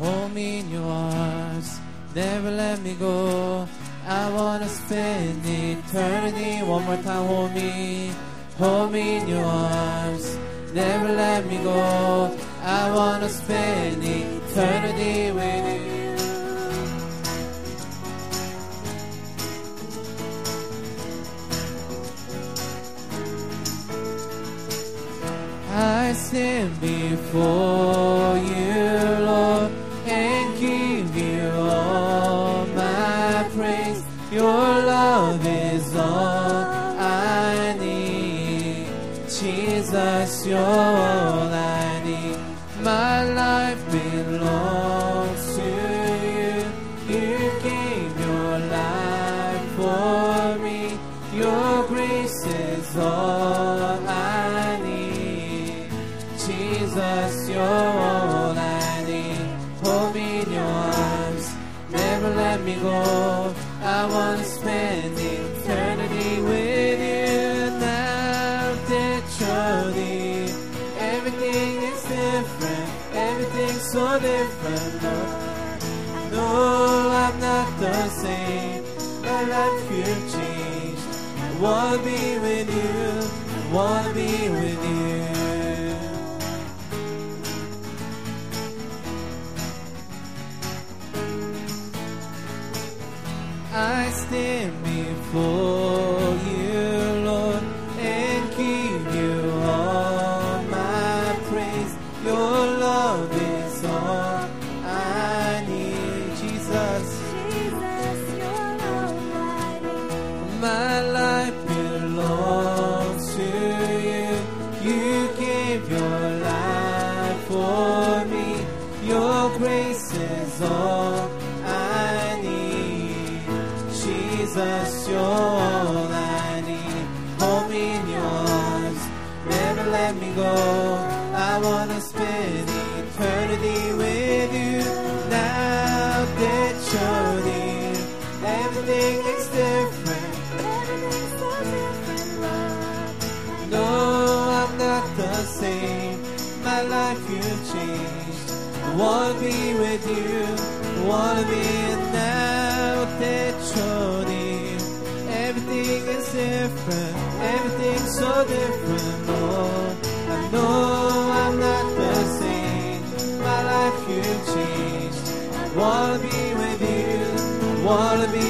Hold me in your arms, never let me go. I wanna spend eternity one more time. Hold me, hold me in your arms, never let me go. I wanna spend eternity with you. I stand before you. your wanna be with you, wanna be with you. I still Wanna be with you, wanna be in Navotechoni. Everything is different, everything's so different. Oh, I know I'm not the same. My life you've changed. I wanna be with you, I wanna be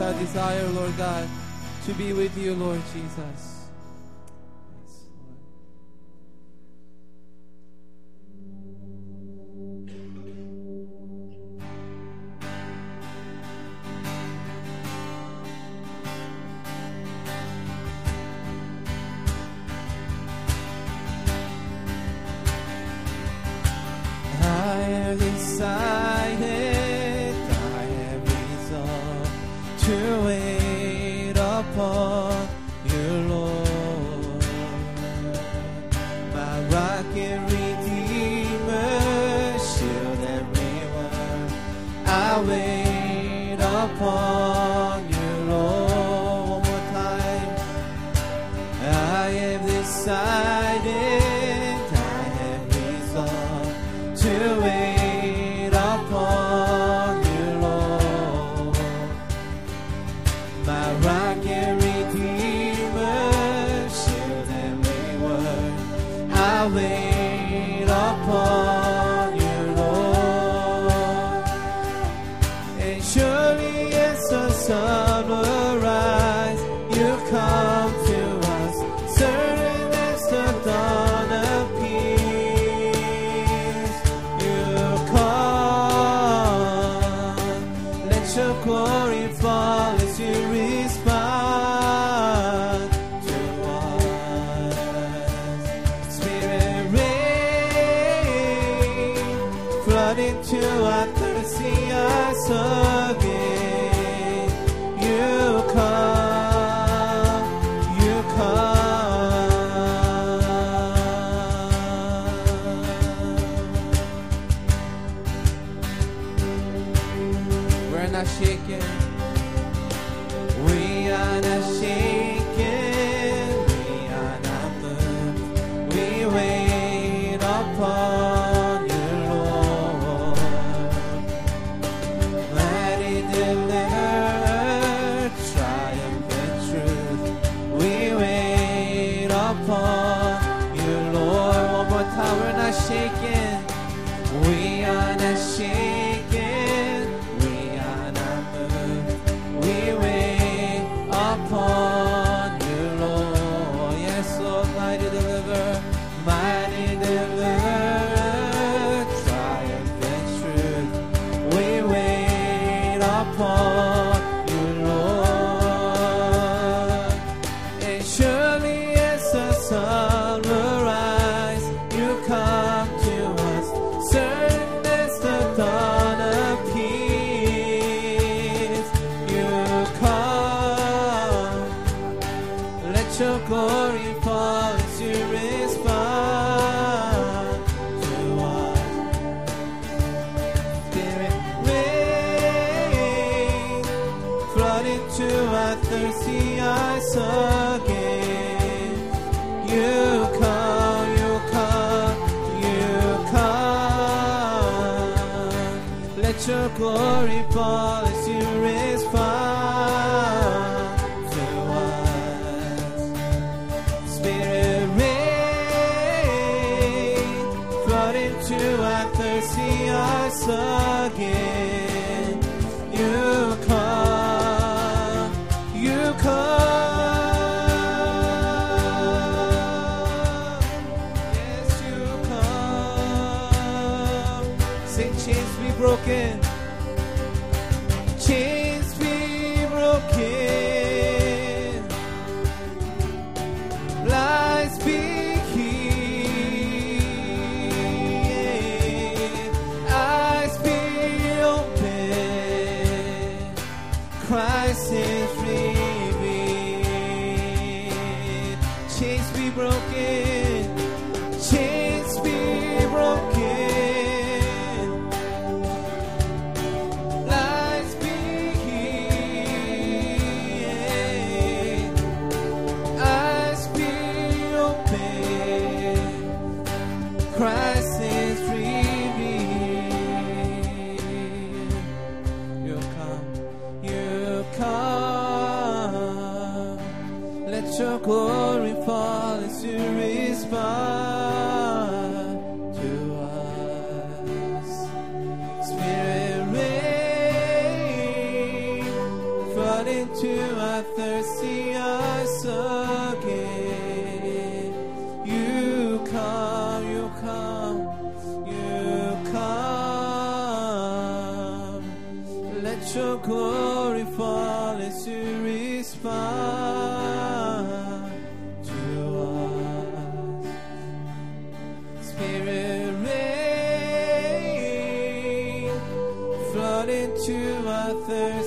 our desire, Lord God, to be with you, Lord Jesus. I wait upon you. Into our thirsty eyes again. Your glory fall into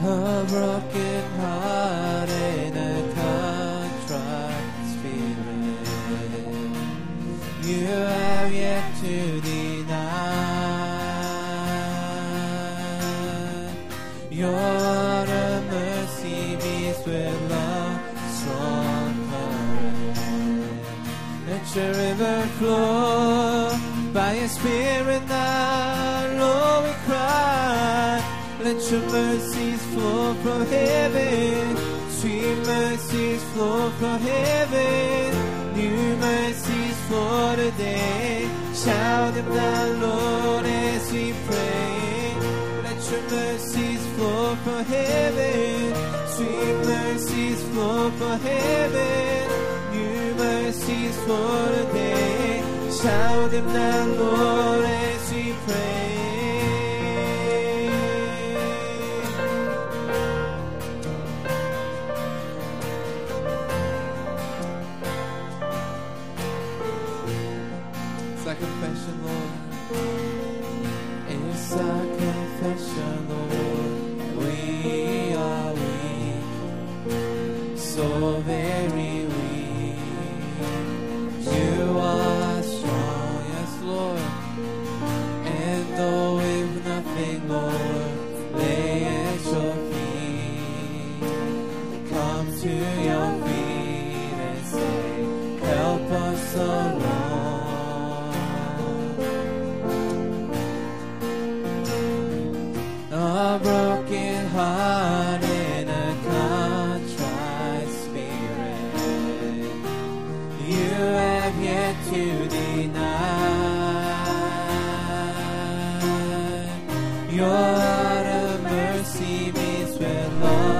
A broken heart and a contrite spirit. You have yet to deny your mercy beats with love, strong current. Let your river flow by your spirit now, Lord, we cry. Let your mercies flow from heaven, sweet mercies flow from heaven, new mercies for today. Shout them down, Lord, as we pray. Let your mercies flow from heaven, sweet mercies flow from heaven, new mercies for today. Shout them down, Lord, heart a contrite spirit. You have yet to deny your of mercy meets with love.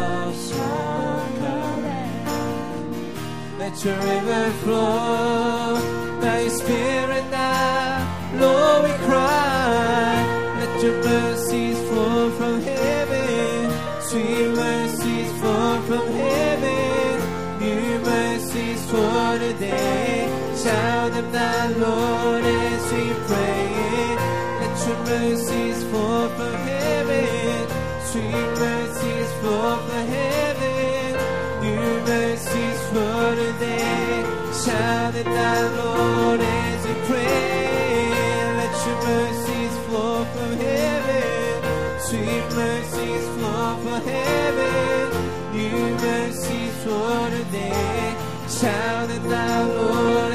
Let your river flow Lord, as we pray. Let your mercies flow from heaven, sweet mercies flow from heaven, new mercies for today. Shout it down, Lord, as we pray. Let your mercies flow from heaven, sweet mercies flow from heaven, new mercies for today. Shout it down, Lord,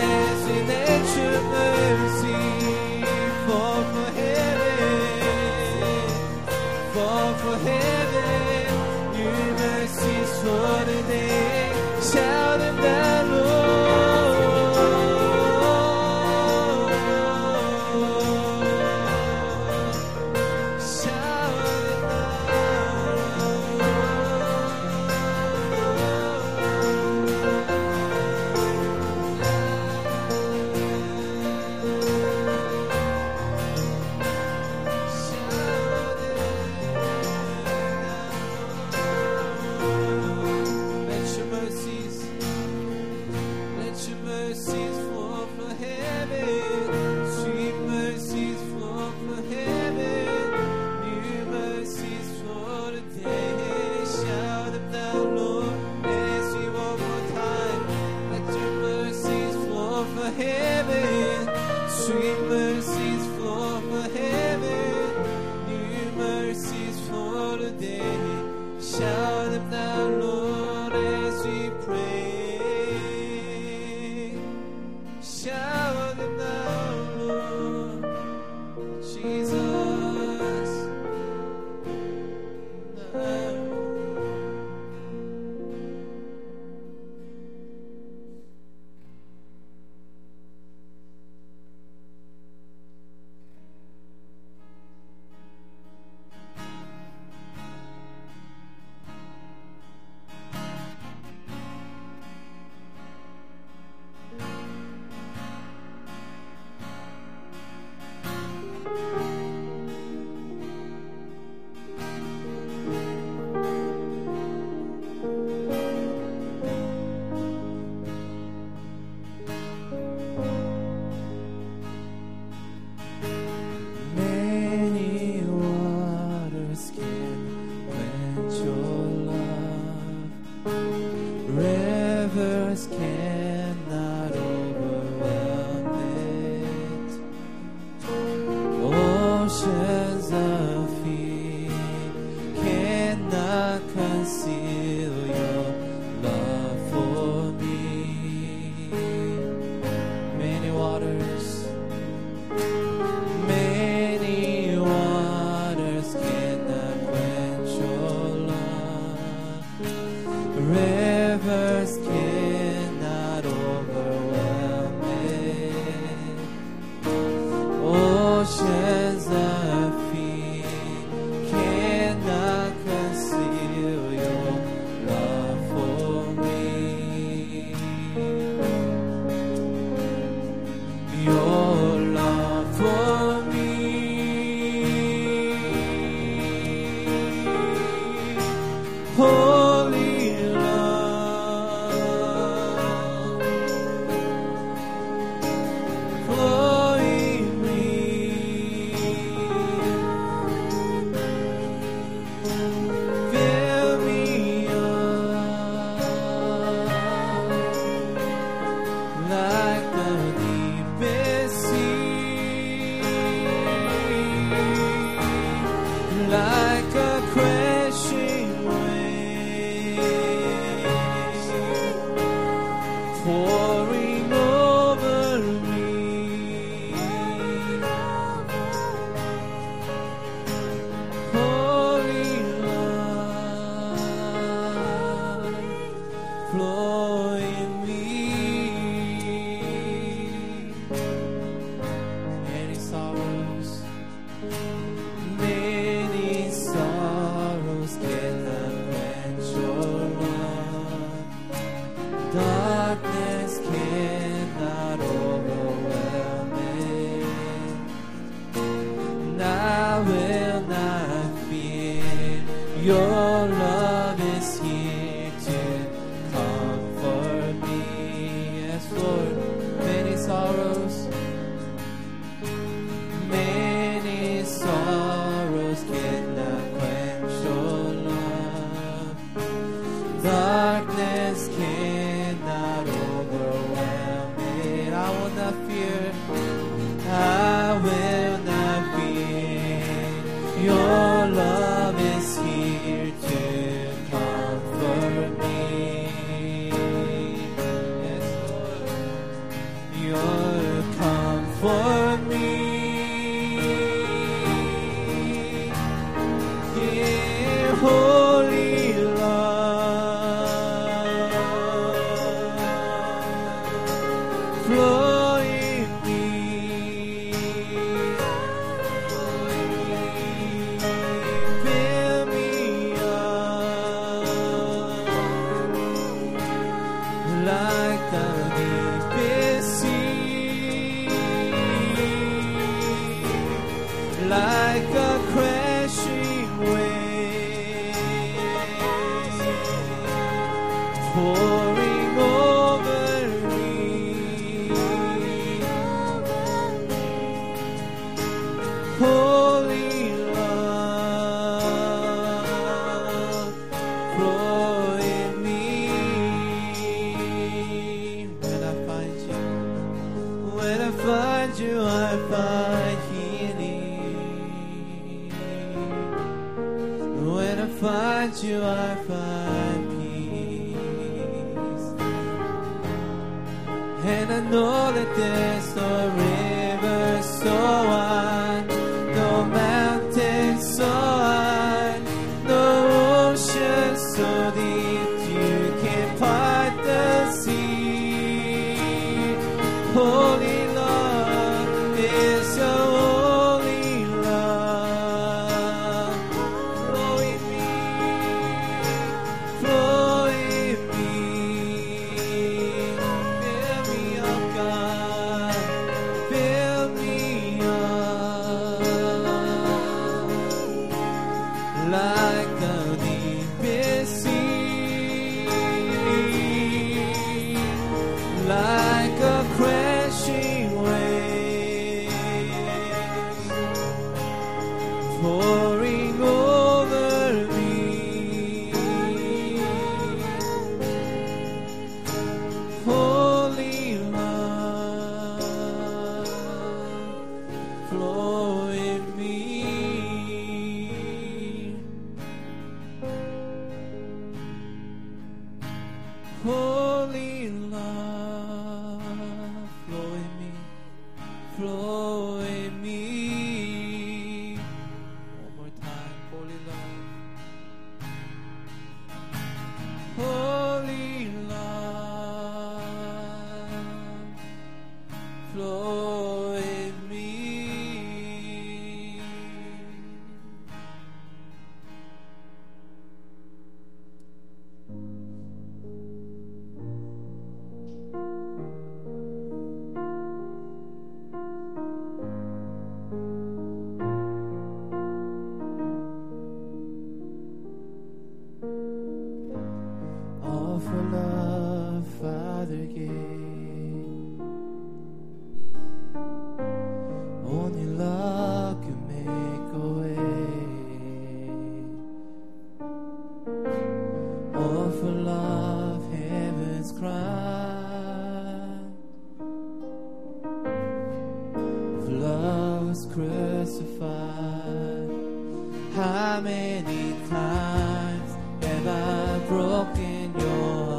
How many times have I broken your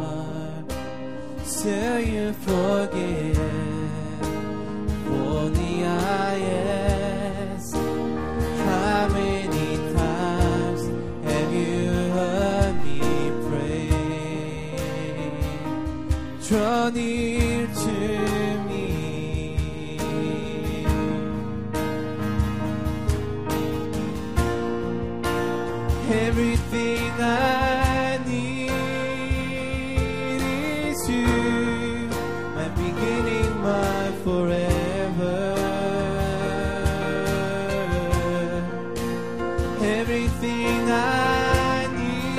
heart? Still you forgive. Only I ask. How many times have you heard me pray? Draw near Everything I need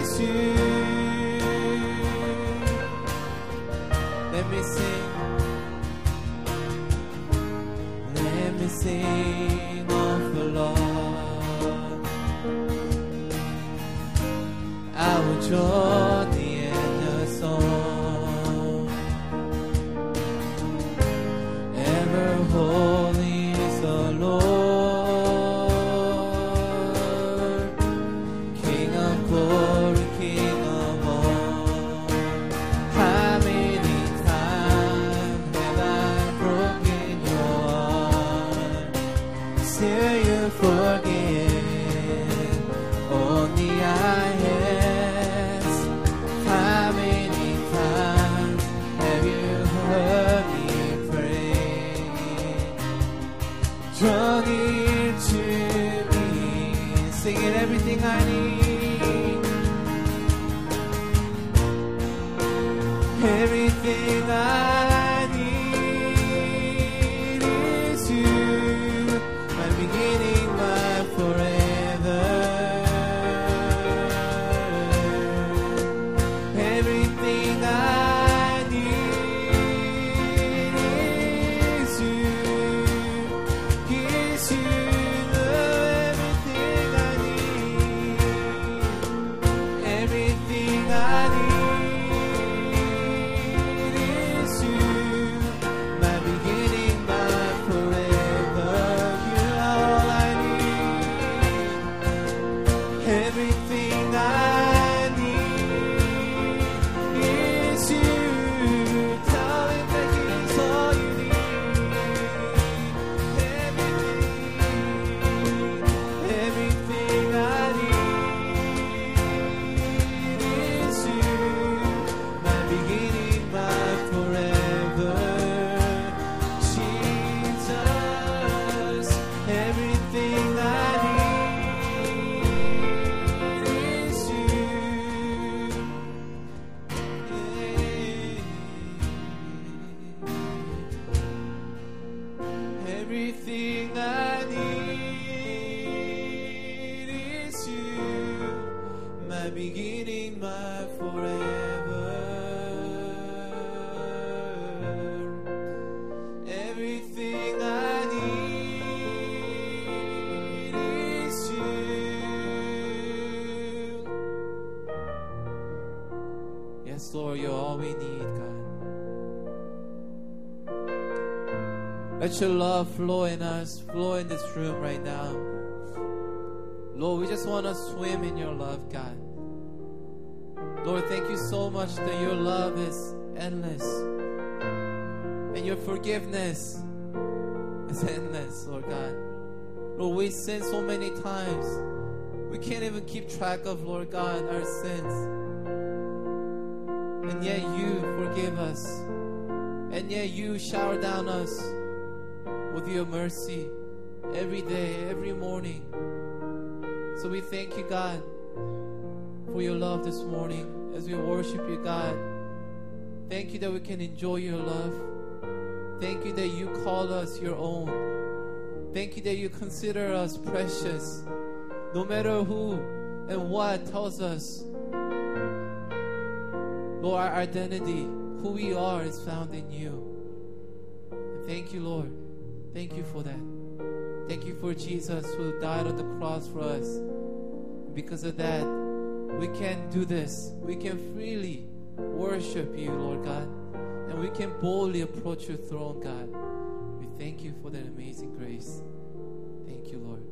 is you. Let me sing. Let me sing of the Lord. I will my beginning, my forever. Everything I need is you. Yes, Lord, you're all we need, God. Let your love flow in us, flow in this room right now. Lord, we just want to swim in your love, God. Lord, thank you so much that your love is endless and your forgiveness is endless, Lord God. Lord, we sin so many times. We can't even keep track of, Lord God, our sins. And yet you forgive us. And yet you shower down us with your mercy every day, every morning. So we thank you, God, for your love this morning as we worship you, God. Thank you that we can enjoy your love. Thank you that you call us your own. Thank you that you consider us precious. No matter who and what tells us, Lord, our identity, who we are, is found in you. And thank you, Lord. Thank you for that. Thank you for Jesus who died on the cross for us. Because of that, we can do this. We can freely worship you, Lord God. And we can boldly approach your throne, God. We thank you for that amazing grace. Thank you, Lord.